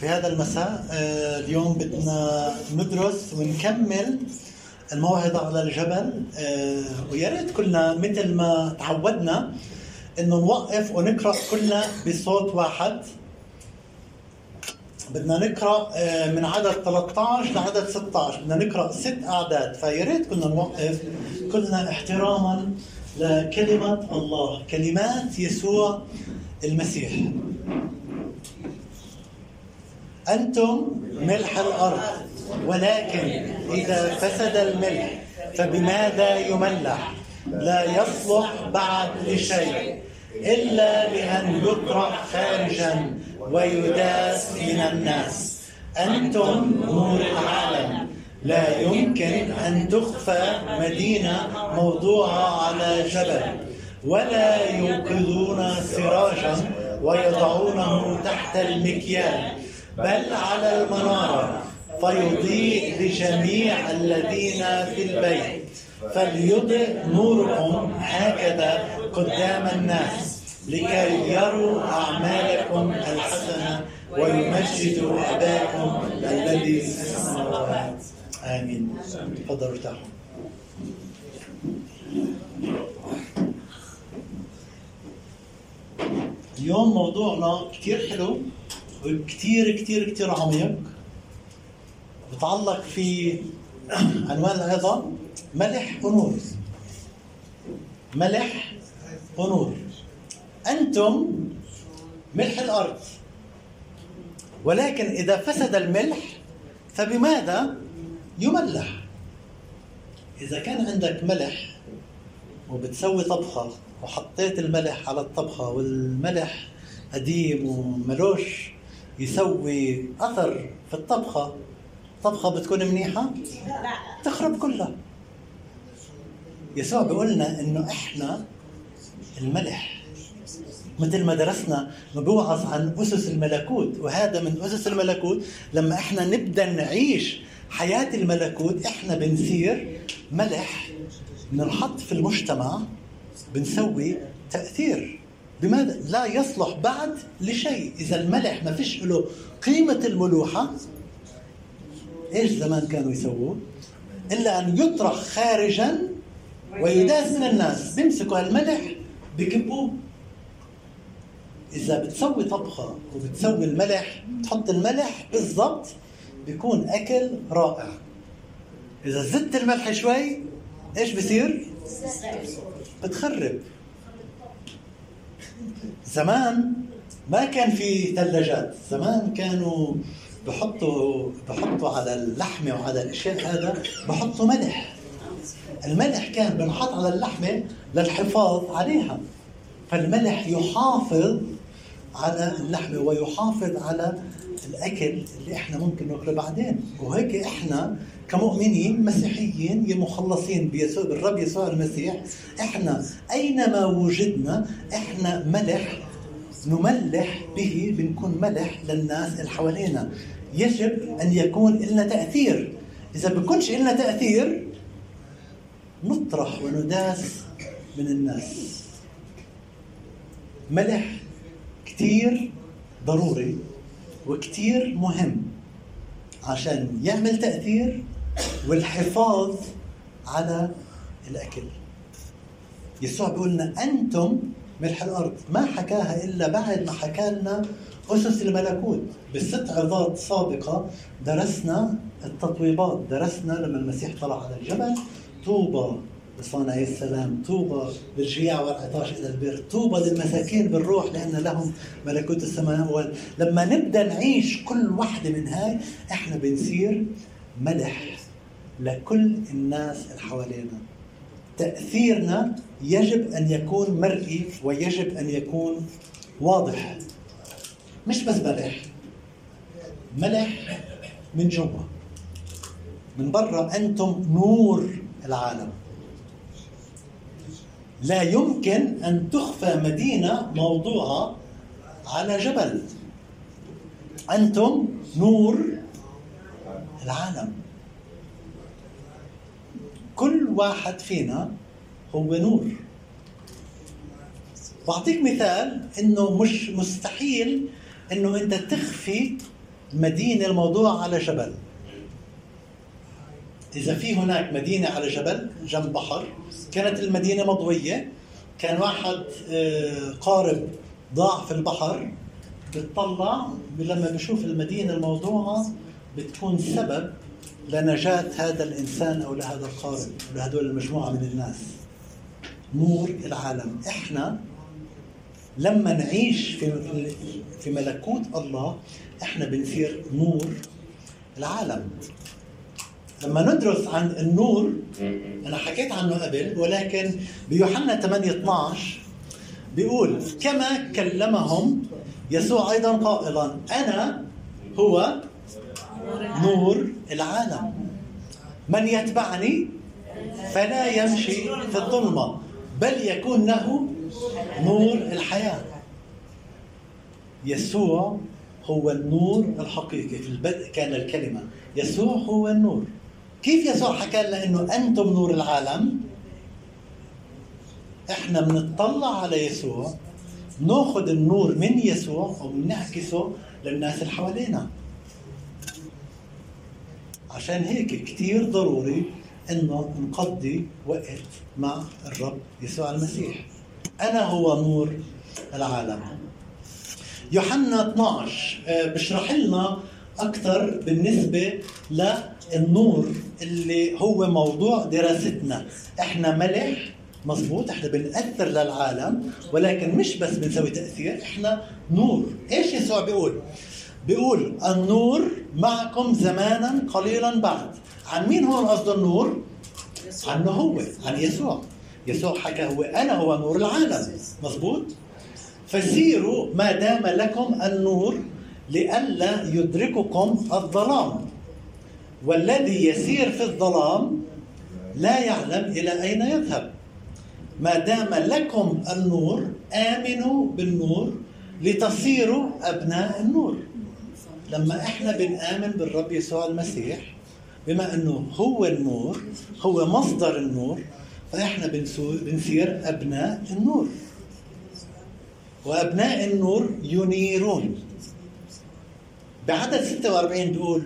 في هذا المساء آه، اليوم بدنا ندرس ونكمل الموعظة على الجبل آه، ويا ريت كلنا مثل ما تعودنا إنه نوقف ونقرأ كلنا بصوت واحد. بدنا نقرأ آه، من عدد 13 لعدد 16 بدنا نقرأ ست أعداد فيا ريت كلنا نوقف كلنا احتراما لكلمة الله كلمات يسوع المسيح. أنتم ملح الأرض ولكن إذا فسد الملح فبماذا يملح؟ لا يصلح بعد لشيء إلا بأن يطرح خارجا ويداس من الناس. أنتم نور العالم لا يمكن أن تخفى مدينة موضوعة على جبل ولا يوقظون سراجا ويضعونه تحت المكيال. بل على المنارة فيضيء لجميع الذين في البيت. فليضئ نوركم هكذا قدام الناس لكي يروا أعمالكم الحسنة ويمجدوا أباكم الذي في السماوات آمين. تفضلوا ارتاحوا. اليوم موضوعنا كثير حلو. وكثير كثير كثير عميق. بتعلق في عنوان أيضا ملح ونور. ملح ونور. أنتم ملح الأرض. ولكن إذا فسد الملح فبماذا يملح؟ إذا كان عندك ملح وبتسوي طبخة وحطيت الملح على الطبخة والملح قديم وملوش يسوي أثر في الطبخة. طبخة بتكون منيحة؟ تخرب كلها. يسوع بيقول لنا إنه إحنا الملح. مثل ما درسنا بوعظ عن أسس الملكوت وهذا من أسس الملكوت. لما إحنا نبدأ نعيش حياة الملكوت إحنا بنصير ملح. بننحط في المجتمع بنسوي تأثير. بماذا؟ لا يصلح بعد لشيء. إذا الملح ما فيش له قيمة الملوحة إيش زمان كانوا يسووا إلا أن يطرح خارجا ويداس من الناس. بيمسكوا الملح بكبوه. إذا بتسوي طبخة وبتسوي الملح تحط الملح بالضبط بيكون أكل رائع. إذا زدت الملح شوي إيش بصير؟ بتخرب. زمان ما كان في ثلاجات زمان كانوا بحطوا بحطوا على اللحمة وعلى الأشياء هذا بحطوا ملح. الملح كان بنحط على اللحمة للحفاظ عليها. فالملح يحافظ على اللحمة ويحافظ على الأكل اللي إحنا ممكن ناكله بعدين. وهيك إحنا كمؤمنين مسيحيين مخلصين بيسوع بالرب يسوع المسيح إحنا أينما وجدنا إحنا ملح نملح به بنكون ملح للناس اللي حوالينا. يجب أن يكون لنا تأثير. إذا بكونش لنا تأثير نطرح ونداس من الناس. ملح كثير ضروري وكثير مهم عشان يعمل تأثير والحفاظ على الأكل. يسوع بيقول لنا أنتم ملح الأرض. ما حكاها إلا بعد ما حكى لنا أسس الملكوت. بالست عظات سابقة درسنا التطويبات. درسنا لما المسيح طلع على الجبل طوبى لصانعي السلام طوبى بالجياع والعطاش إلى البر طوبى للمساكين بالروح لأن لهم ملكوت السماء لما نبدأ نعيش كل واحدة من هاي إحنا بنصير ملح لكل الناس اللي حوالينا. تأثيرنا يجب أن يكون مرئي ويجب أن يكون واضح. مش بس ملح ملح من جوا. من برا أنتم نور العالم. لا يمكن أن تخفى مدينة موضوعة على جبل. أنتم نور العالم. كل واحد فينا هو نور. بعطيك مثال إنه مش مستحيل إنه أنت تخفي مدينة الموضوع على جبل. إذا في هناك مدينة على جبل جنب بحر كانت المدينة مضوية كان واحد آه، قارب ضاع في البحر بتطلع لما بشوف المدينة الموضوعة بتكون سبب لنجاة هذا الإنسان أو لهذا القارب لهدول المجموعة من الناس. نور العالم. إحنا لما نعيش في في ملكوت الله إحنا بنصير نور العالم. لما ندرس عن النور أنا حكيت عنه قبل ولكن بيوحنا 8 12 بيقول كما كلمهم يسوع أيضا قائلا أنا هو نور العالم. من يتبعني فلا يمشي في الظلمة بل يكون له نور الحياة. يسوع هو النور الحقيقي في البدء كان الكلمة. يسوع هو النور. كيف يسوع حكى لنا إنه أنتم نور العالم؟ إحنا بنطلع على يسوع نأخذ النور من يسوع وبنعكسه للناس اللي حوالينا. عشان هيك كثير ضروري إنه نقضي وقت مع الرب يسوع المسيح. أنا هو نور العالم. يوحنا 12 آه، بشرح لنا أكثر بالنسبة للنور اللي هو موضوع دراستنا. إحنا ملح مظبوط إحنا بنأثر للعالم ولكن مش بس بنسوي تأثير إحنا نور. إيش يسوع بيقول؟ بيقول النور معكم زمانا قليلا بعد. عن مين هون قصد النور؟ عنه هو عن يسوع. يسوع حكى هو أنا هو نور العالم. مظبوط؟ فسيروا ما دام لكم النور لئلا يدرككم الظلام. والذي يسير في الظلام لا يعلم إلى أين يذهب. ما دام لكم النور آمنوا بالنور لتصيروا أبناء النور. لما إحنا بنآمن بالرب يسوع المسيح بما انه هو النور هو مصدر النور فاحنا بنصير أبناء النور. وأبناء النور ينيرون بعدد 46 بيقول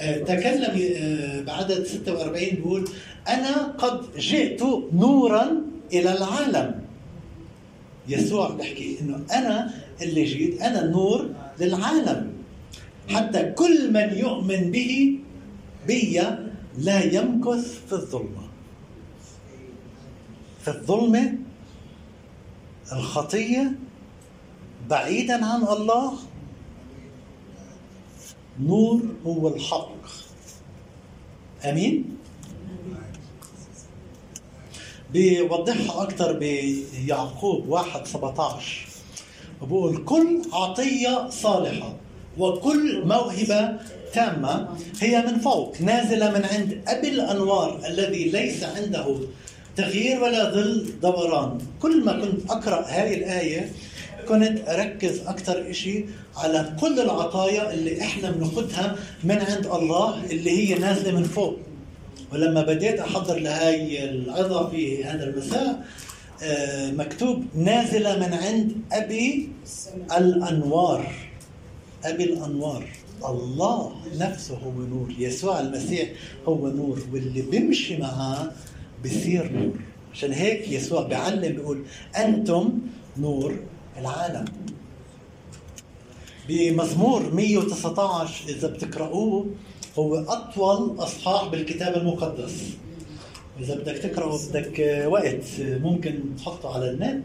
آه، تكلم آه، بعدد 46 بيقول أنا قد جئت نورا إلى العالم. يسوع بيحكي إنه أنا اللي جيت أنا النور للعالم. حتى كل من يؤمن به بي لا يمكث في الظلمة. في الظلمة الخطية بعيدا عن الله نور هو الحق. آمين؟ بيوضحها أكثر بيعقوب واحد 17 بقول كل عطية صالحة. وكل موهبة تامة هي من فوق نازلة من عند أبي الأنوار الذي ليس عنده تغيير ولا ظل دوران. كل ما كنت أقرأ هذه الآية كنت أركز أكثر إشي على كل العطايا اللي إحنا بناخذها من عند الله اللي هي نازلة من فوق. ولما بديت أحضر لهاي العظة في هذا المساء آه، مكتوب نازلة من عند أبي الأنوار. أبي الأنوار الله نفسه هو نور يسوع المسيح هو نور واللي بيمشي معاه بصير نور. عشان هيك يسوع بيعلم بيقول أنتم نور العالم. بمزمور 119 إذا بتقرأوه هو أطول أصحاح بالكتاب المقدس. إذا بدك تقرأه بدك وقت ممكن تحطه على النت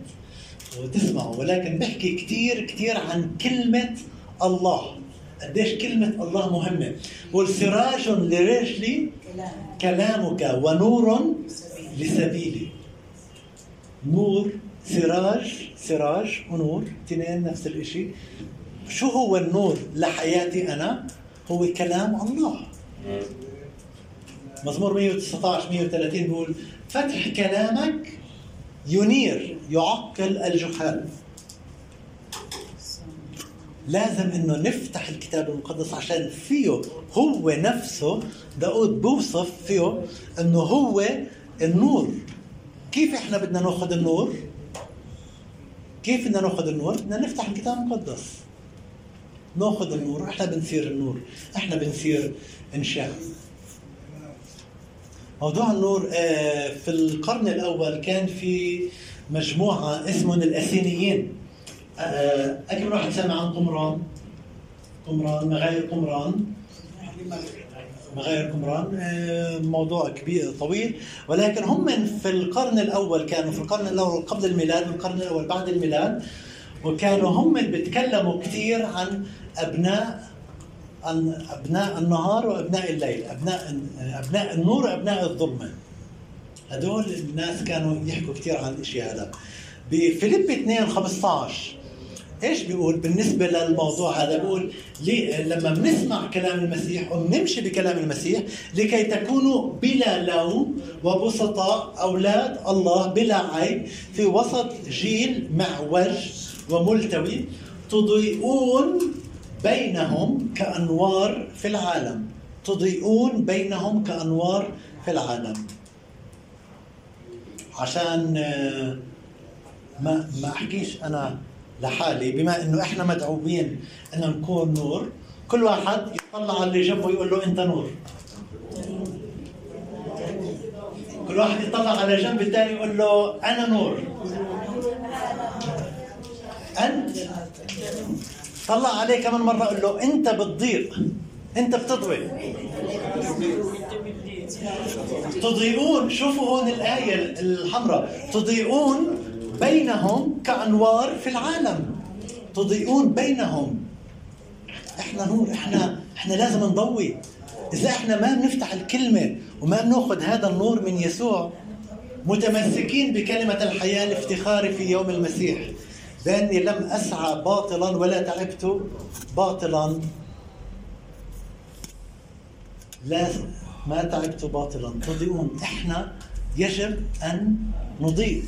وتسمعه ولكن بحكي كثير كثير عن كلمة الله. قديش كلمة الله مهمة؟ والسراج لرجلي كلامك ونور لسبيلي. نور سراج سراج ونور اثنين نفس الشيء شو هو النور لحياتي أنا؟ هو كلام الله. مزمور 119 130 بيقول فتح كلامك ينير يعقل الجحال. لازم إنه نفتح الكتاب المقدس عشان فيه هو نفسه. داود بوصف فيه إنه هو النور. كيف إحنا بدنا نأخذ النور؟ كيف بدنا نأخذ النور؟ بدنا نفتح الكتاب المقدس. نأخذ النور. إحنا بنصير النور. إحنا بنصير إنشاء. موضوع النور آه، في القرن الأول كان في مجموعة اسمهم الاسينيين آه، اكمل واحد سمع عن قمران. قمران مغاير قمران. مغاير قمران. آه، موضوع كبير طويل. ولكن هم في القرن الأول كانوا في القرن الأول قبل الميلاد والقرن الأول بعد الميلاد وكانوا هم بيتكلموا كثير عن أبناء عن أبناء النهار وأبناء الليل أبناء أبناء النور وأبناء الظلمة. هدول الناس كانوا يحكوا كثير عن الأشياء هذا. بفيليب 2 15 إيش بيقول؟ بالنسبة للموضوع هذا بيقول لما بنسمع كلام المسيح وبنمشي بكلام المسيح لكي تكونوا بلا لوم وبسطاء أولاد الله بلا عيب في وسط جيل معوج وملتوي تضيئون بينهم كأنوار في العالم. تضيئون بينهم كأنوار في العالم. عشان آه، ما ما أحكيش أنا لحالي بما إنه إحنا مدعوين إن نكون نور كل واحد يطلع على اللي جنبه يقول له أنت نور. كل واحد يطلع على جنب الثاني يقول له أنا نور. أنت؟ طلع عليه كمان مرة قول له أنت بتضيق. أنت بتضوي. تضيئون شوفوا هون الآية الحمراء. تضيئون بينهم كأنوار في العالم. تضيئون بينهم. إحنا نور إحنا إحنا لازم نضوي. اذا إحنا ما بنفتح الكلمة وما بناخذ هذا النور من يسوع؟ متمسكين بكلمة الحياة الافتخار في يوم المسيح. باني لم أسعى باطلا ولا تعبت باطلا. لا ما تعبت باطلا. تضيئون. إحنا يجب أن نضيء.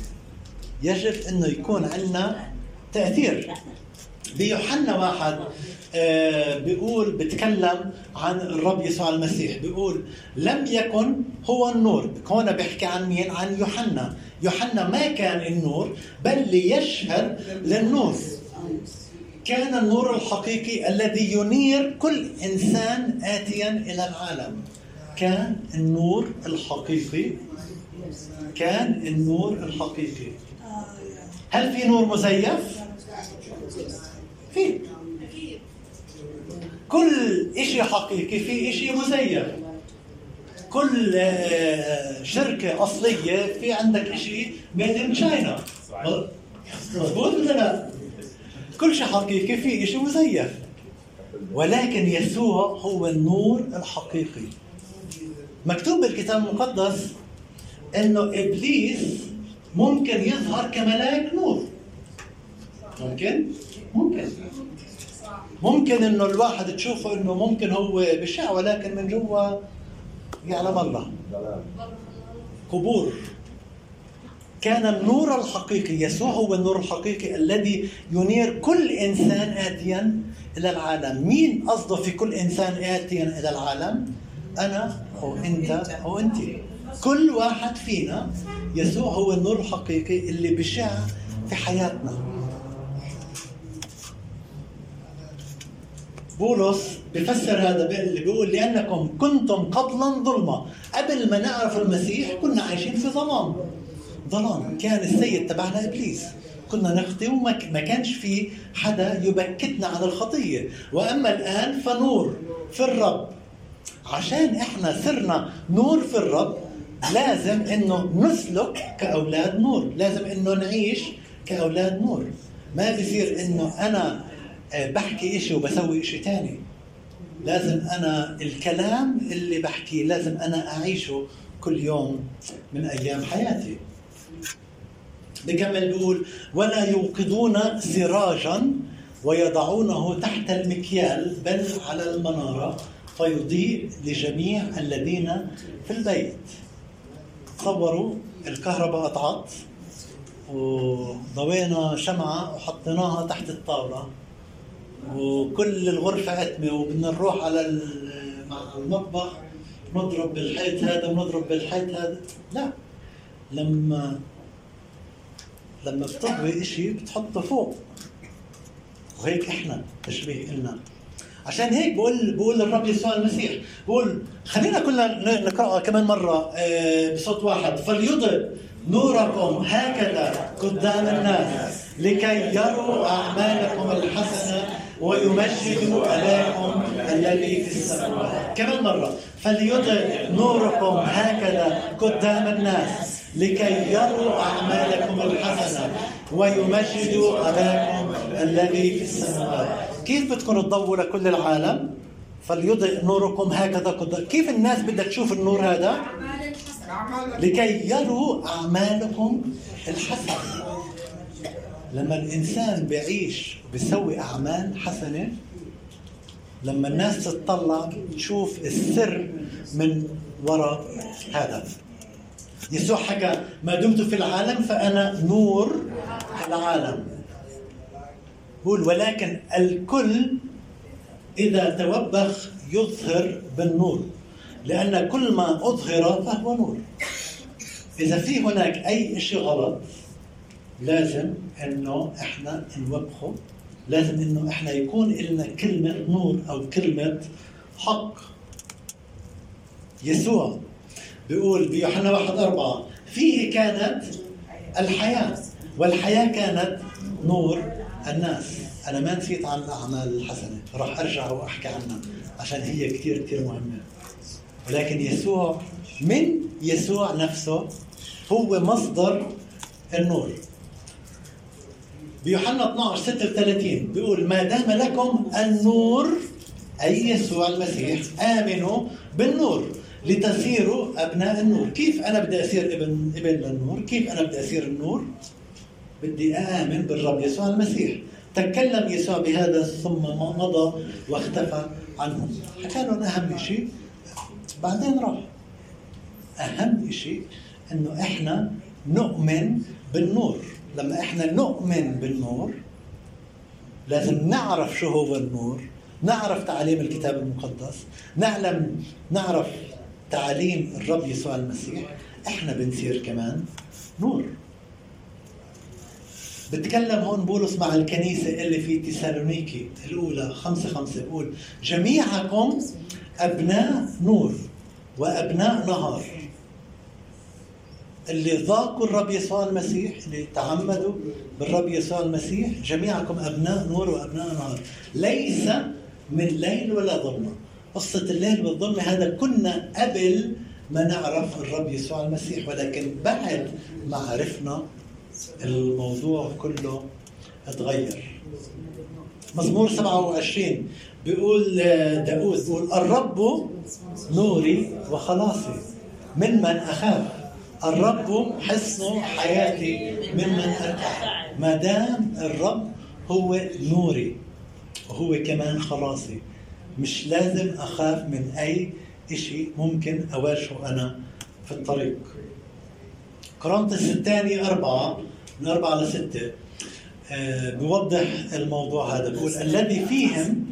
يجب إنه يكون عندنا تأثير. بيوحنا واحد آه بيقول بتكلم عن الرب يسوع المسيح. بيقول لم يكن هو النور. هون بيحكي عن مين؟ عن يوحنا. يوحنا ما كان النور بل ليشهد للنور. كان النور الحقيقي الذي ينير كل إنسان اتيا إلى العالم. كان النور الحقيقي. كان النور الحقيقي. هل في نور مزيف؟ في. كل شيء حقيقي في شيء مزيف. كل آه، شركة أصلية في عندك شيء ميد ان تشاينا مضبوط ولا لا؟ كل شيء حقيقي في شيء مزيف. ولكن يسوع هو النور الحقيقي. مكتوب بالكتاب المقدس إنه إبليس ممكن يظهر كملاك نور. ممكن؟ ممكن. ممكن إنه الواحد تشوفه إنه ممكن هو بشع ولكن من جوا يعلم الله. قبور كان النور الحقيقي يسوع هو النور الحقيقي الذي ينير كل إنسان اتيا إلى العالم. مين قصده في كل إنسان اتيا إلى العالم؟ أنا أو أنت أو انت. كل واحد فينا يسوع هو النور الحقيقي اللي بشع في حياتنا. بولس بفسر هذا اللي بيقول لأنكم كنتم قبلا ظلمة. قبل ما نعرف المسيح كنا عايشين في ظلام. ظلام. كان السيد تبعنا إبليس. كنا نخطي وما كانش في حدا يبكتنا عن الخطية. وأما الآن فنور في الرب. عشان إحنا صرنا نور في الرب لازم إنه نسلك كأولاد نور لازم إنه نعيش كأولاد نور. ما بصير إنه أنا آه، بحكي إشي وبسوي إشي تاني. لازم أنا الكلام اللي بحكيه لازم أنا أعيشه كل يوم من أيام حياتي. بكمل بيقول ولا يوقدون سراجا ويضعونه تحت المكيال بل على المنارة فيضيء لجميع الذين في البيت. تصوروا الكهرباء قطعت وضوينا شمعة وحطيناها تحت الطاولة وكل الغرفة أتمة وبدنا نروح على المطبخ نضرب بالحيط هذا ونضرب بالحيط هذا. لا لما لما بتطوي إشي بتحطه فوق. وهيك إحنا تشبيه إلنا. عشان هيك بقول بقول الرب يسوع المسيح بقول خلينا كلنا نقراها كمان مرة آه، بصوت واحد. فليضئ نوركم هكذا قدام الناس لكي يروا أعمالكم الحسنة ويمجدوا اباكم الذي في السماوات. كمان مرة. فليضئ نوركم هكذا قدام الناس لكي يروا أعمالكم الحسنة ويمجدوا اباكم الذي في السماوات. كيف بدكم تضووا لكل العالم؟ فليضئ نوركم هكذا. قدام كيف الناس بدها تشوف النور هذا؟ لكي يروا أعمالكم الحسنة. لما الإنسان بيعيش بيسوي أعمال حسنة لما الناس تطلع تشوف السر من وراء هذا. يسوع حكى ما دمت في العالم فأنا نور العالم. بقول ولكن الكل إذا توبخ يظهر بالنور لأن كل ما أظهر فهو نور. إذا في هناك أي شيء غلط لازم إنه إحنا نوبخه لازم إنه إحنا يكون لنا كلمة نور أو كلمة حق. يسوع بيقول بيوحنا واحد أربعة فيه كانت الحياة والحياة كانت نور الناس أنا ما نسيت عن الأعمال الحسنة. راح أرجع وأحكي عنها عشان هي كثير كثير مهمة. ولكن يسوع من يسوع نفسه هو مصدر النور. بيوحنا 12 36 بيقول ما دام لكم النور أي يسوع المسيح آمنوا بالنور لتصيروا أبناء النور. كيف أنا بدي أصير ابن ابن للنور؟ كيف أنا بدي أصير النور؟ بدي آمن بالرب يسوع المسيح. تكلم يسوع بهذا ثم مضى واختفى عنهم حكى لهم أهم شيء بعدين راح. أهم شيء إنه إحنا نؤمن بالنور. لما إحنا نؤمن بالنور لازم نعرف شو هو النور. نعرف تعاليم الكتاب المقدس. نعلم نعرف تعاليم الرب يسوع المسيح. إحنا بنصير كمان نور. بتكلم هون بولس مع الكنيسة اللي في تسالونيكي الأولى خمسة خمسة بقول جميعكم أبناء نور وأبناء نهار اللي ذاقوا الرب يسوع المسيح اللي تعمدوا بالرب يسوع المسيح جميعكم أبناء نور وأبناء نهار ليس من ليل ولا ظلمة. قصة الليل والظلمة هذا كنا قبل ما نعرف الرب يسوع المسيح ولكن بعد ما عرفنا الموضوع كله اتغير. مزمور 27 بيقول داود بيقول الرب نوري وخلاصي ممن أخاف. الرب حصن حياتي ممن أرتاح. ما دام الرب هو نوري وهو كمان خلاصي مش لازم أخاف من أي شيء ممكن أواجهه أنا في الطريق. كورنثوس الثاني أربعة من أربعة لستة آه، بيوضح الموضوع هذا. بيقول الذي فيهم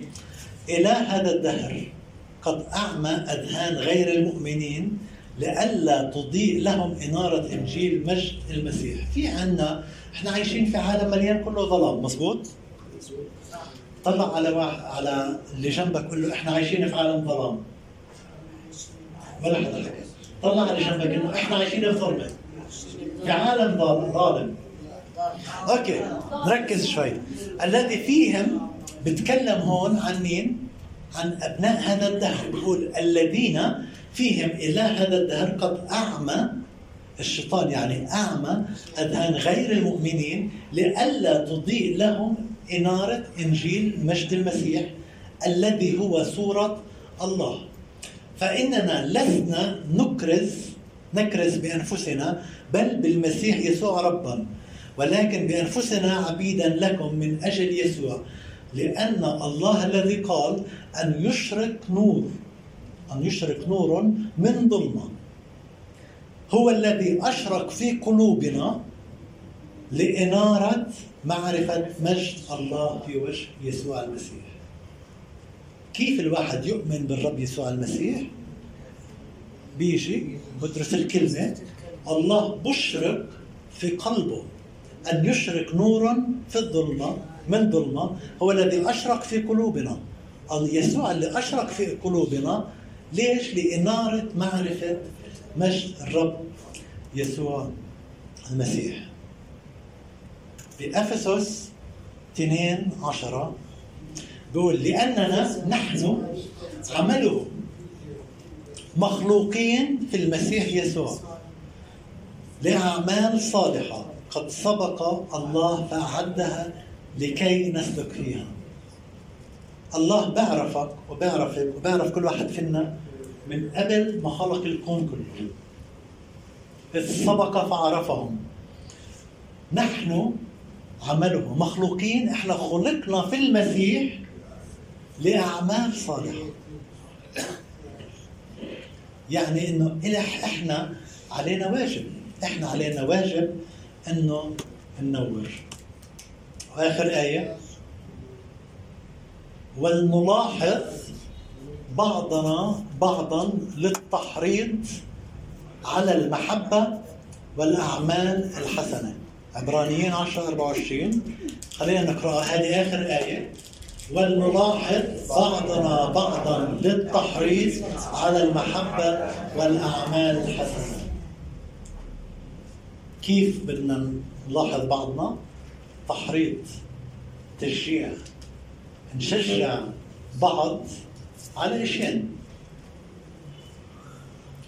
إلى هذا الدهر قد أعمى أذهان غير المؤمنين لئلا تضيء لهم إنارة إنجيل مجد المسيح. في عنا إحنا عايشين في عالم مليان كله ظلام. مزبوط طلع على واحد على اللي جنبك قول له إحنا عايشين في عالم ظلام. ولا حدا حكى. طلع على جنبك انه إحنا عايشين في ظلمة. في عالم ظالم أوكي نركز شوي. الذي فيهم بتكلم هون عن مين؟ عن أبناء هذا الدهر. بيقول الذين فيهم إلى هذا الدهر قد أعمى الشيطان يعني أعمى أذهان غير المؤمنين لئلا تضيء لهم إنارة إنجيل مجد المسيح الذي هو صورة الله. فإننا لسنا نكرز نكرز بأنفسنا بل بالمسيح يسوع ربا. ولكن بأنفسنا عبيدا لكم من أجل يسوع لأن الله الذي قال أن يشرق نور أن يشرق نور من ظلمة. هو الذي أشرق في قلوبنا لإنارة معرفة مجد الله في وجه يسوع المسيح. كيف الواحد يؤمن بالرب يسوع المسيح؟ بيجي بدرس الكلمة الله بشرق في قلبه. أن يشرق نورا في الظلمة من ظلمة؟ هو الذي أشرق في قلوبنا. يسوع اللي أشرق في قلوبنا ليش؟ لإنارة معرفة مجد الرب يسوع المسيح. بأفسس 2 عشرة بيقول لأننا نحن عمله مخلوقين في المسيح يسوع. لأعمال صالحة. قد سبق الله فأعدها لكي نسلك فيها الله بيعرفك وبيعرفك وبيعرف كل واحد فينا من قبل ما خلق الكون كله. إذ سبق فعرفهم. نحن عمله مخلوقين. إحنا خلقنا في المسيح لأعمال صالحة. يعني إنه إحنا علينا واجب. إحنا علينا واجب إنه ننور. وآخر آية. ولنلاحظ بعضنا بعضا للتحريض على المحبة والأعمال الحسنة. عبرانيين 10 24 خلينا نقرأ هذه آخر آية. ولنلاحظ بعضنا بعضا للتحريض على المحبة والأعمال الحسنة. كيف بدنا نلاحظ بعضنا؟ تحريض تشجيع. نشجع بعض على إشياء.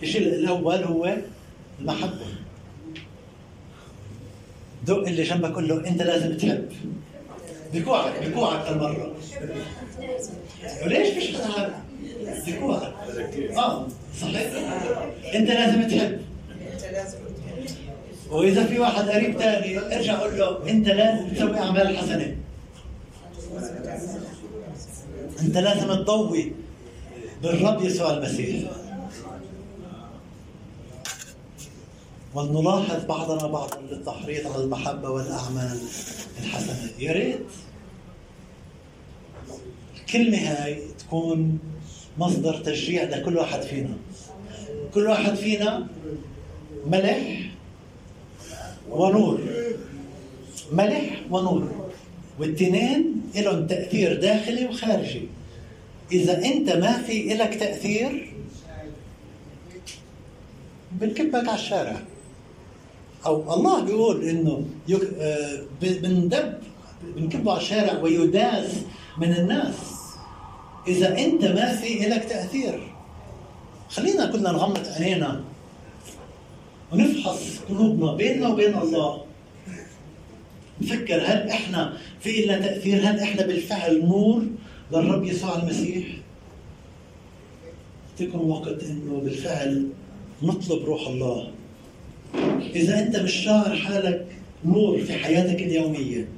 الشيء الأول هو المحبة. دق اللي جنبك قول له أنت لازم تحب. بكوعك بكوعك هالمره وليش مش بكوعك. آه صحيح. أنت لازم تحب. وإذا في واحد قريب ثاني ارجع قول له أنت لازم تسوي أعمال حسنة. أنت لازم تضوي بالرب يسوع المسيح. ولنلاحظ بعضنا بعضا للتحريض على المحبة والأعمال الحسنة. يا ريت الكلمة هاي تكون مصدر تشجيع لكل واحد فينا. كل واحد فينا ملح ونور. ملح ونور. والتنين لهم تأثير داخلي وخارجي. إذا أنت ما في إلك تأثير بنكبك على الشارع. أو الله بيقول إنه يك... آه، بندب بنكبه على الشارع ويداس من الناس. إذا أنت ما في إلك تأثير خلينا كلنا نغمض عينينا ونفحص قلوبنا بيننا وبين الله. نفكر هل إحنا في لنا تأثير؟ هل إحنا بالفعل نور للرب يسوع المسيح؟ تكون وقت إنه بالفعل نطلب روح الله. إذا أنت مش شاعر حالك نور في حياتك اليومية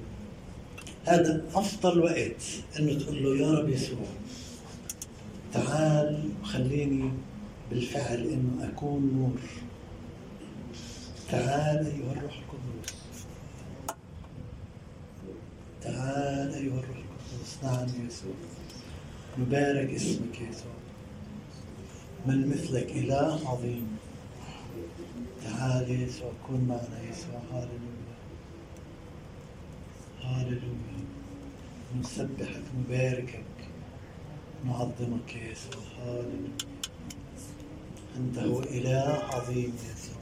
هذا أفضل وقت إنه تقول له يا رب يسوع تعال وخليني بالفعل إنه أكون نور. تعال أيها الروح القدس. تعال أيها الروح القدس. نعم يسوع. نبارك اسمك يسوع. من مثلك إله عظيم. تعال يسوع كن معنا يسوع. هاللويا. هاللويا. نسبحك نباركك نعظمك يا يسوع. هاللويا. أنت هو إله عظيم يسوع.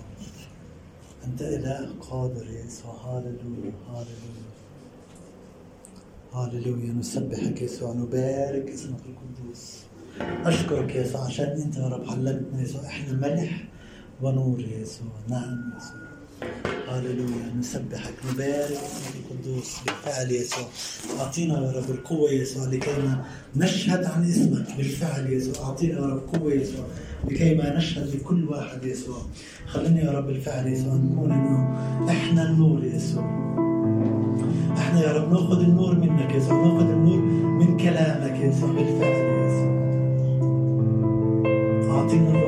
أنت إله قادر يا يسوع. هاللويا هاللويا. هاللويا. نسبحك يسوع نبارك اسمك القدوس. أشكرك يا يسوع عشان أنت يا رب علمتنا يسوع إحنا ملح ونور يا يسوع. نعم يسوع. هاللويا نسبحك. نبارك اسمك القدوس. بالفعل يسوع. أعطينا يا رب القوة يسوع لكي نشهد عن اسمك. بالفعل يسوع. أعطينا يا رب قوة يسوع لكي ما نشهد لكل واحد يسوع. خلينا يا رب بالفعل يسوع نكون إنه إحنا النور يسوع. إحنا يا رب نأخذ النور منك يسوع. نأخذ النور من كلامك يسوع. بالفعل يسوع. أعطينا الروح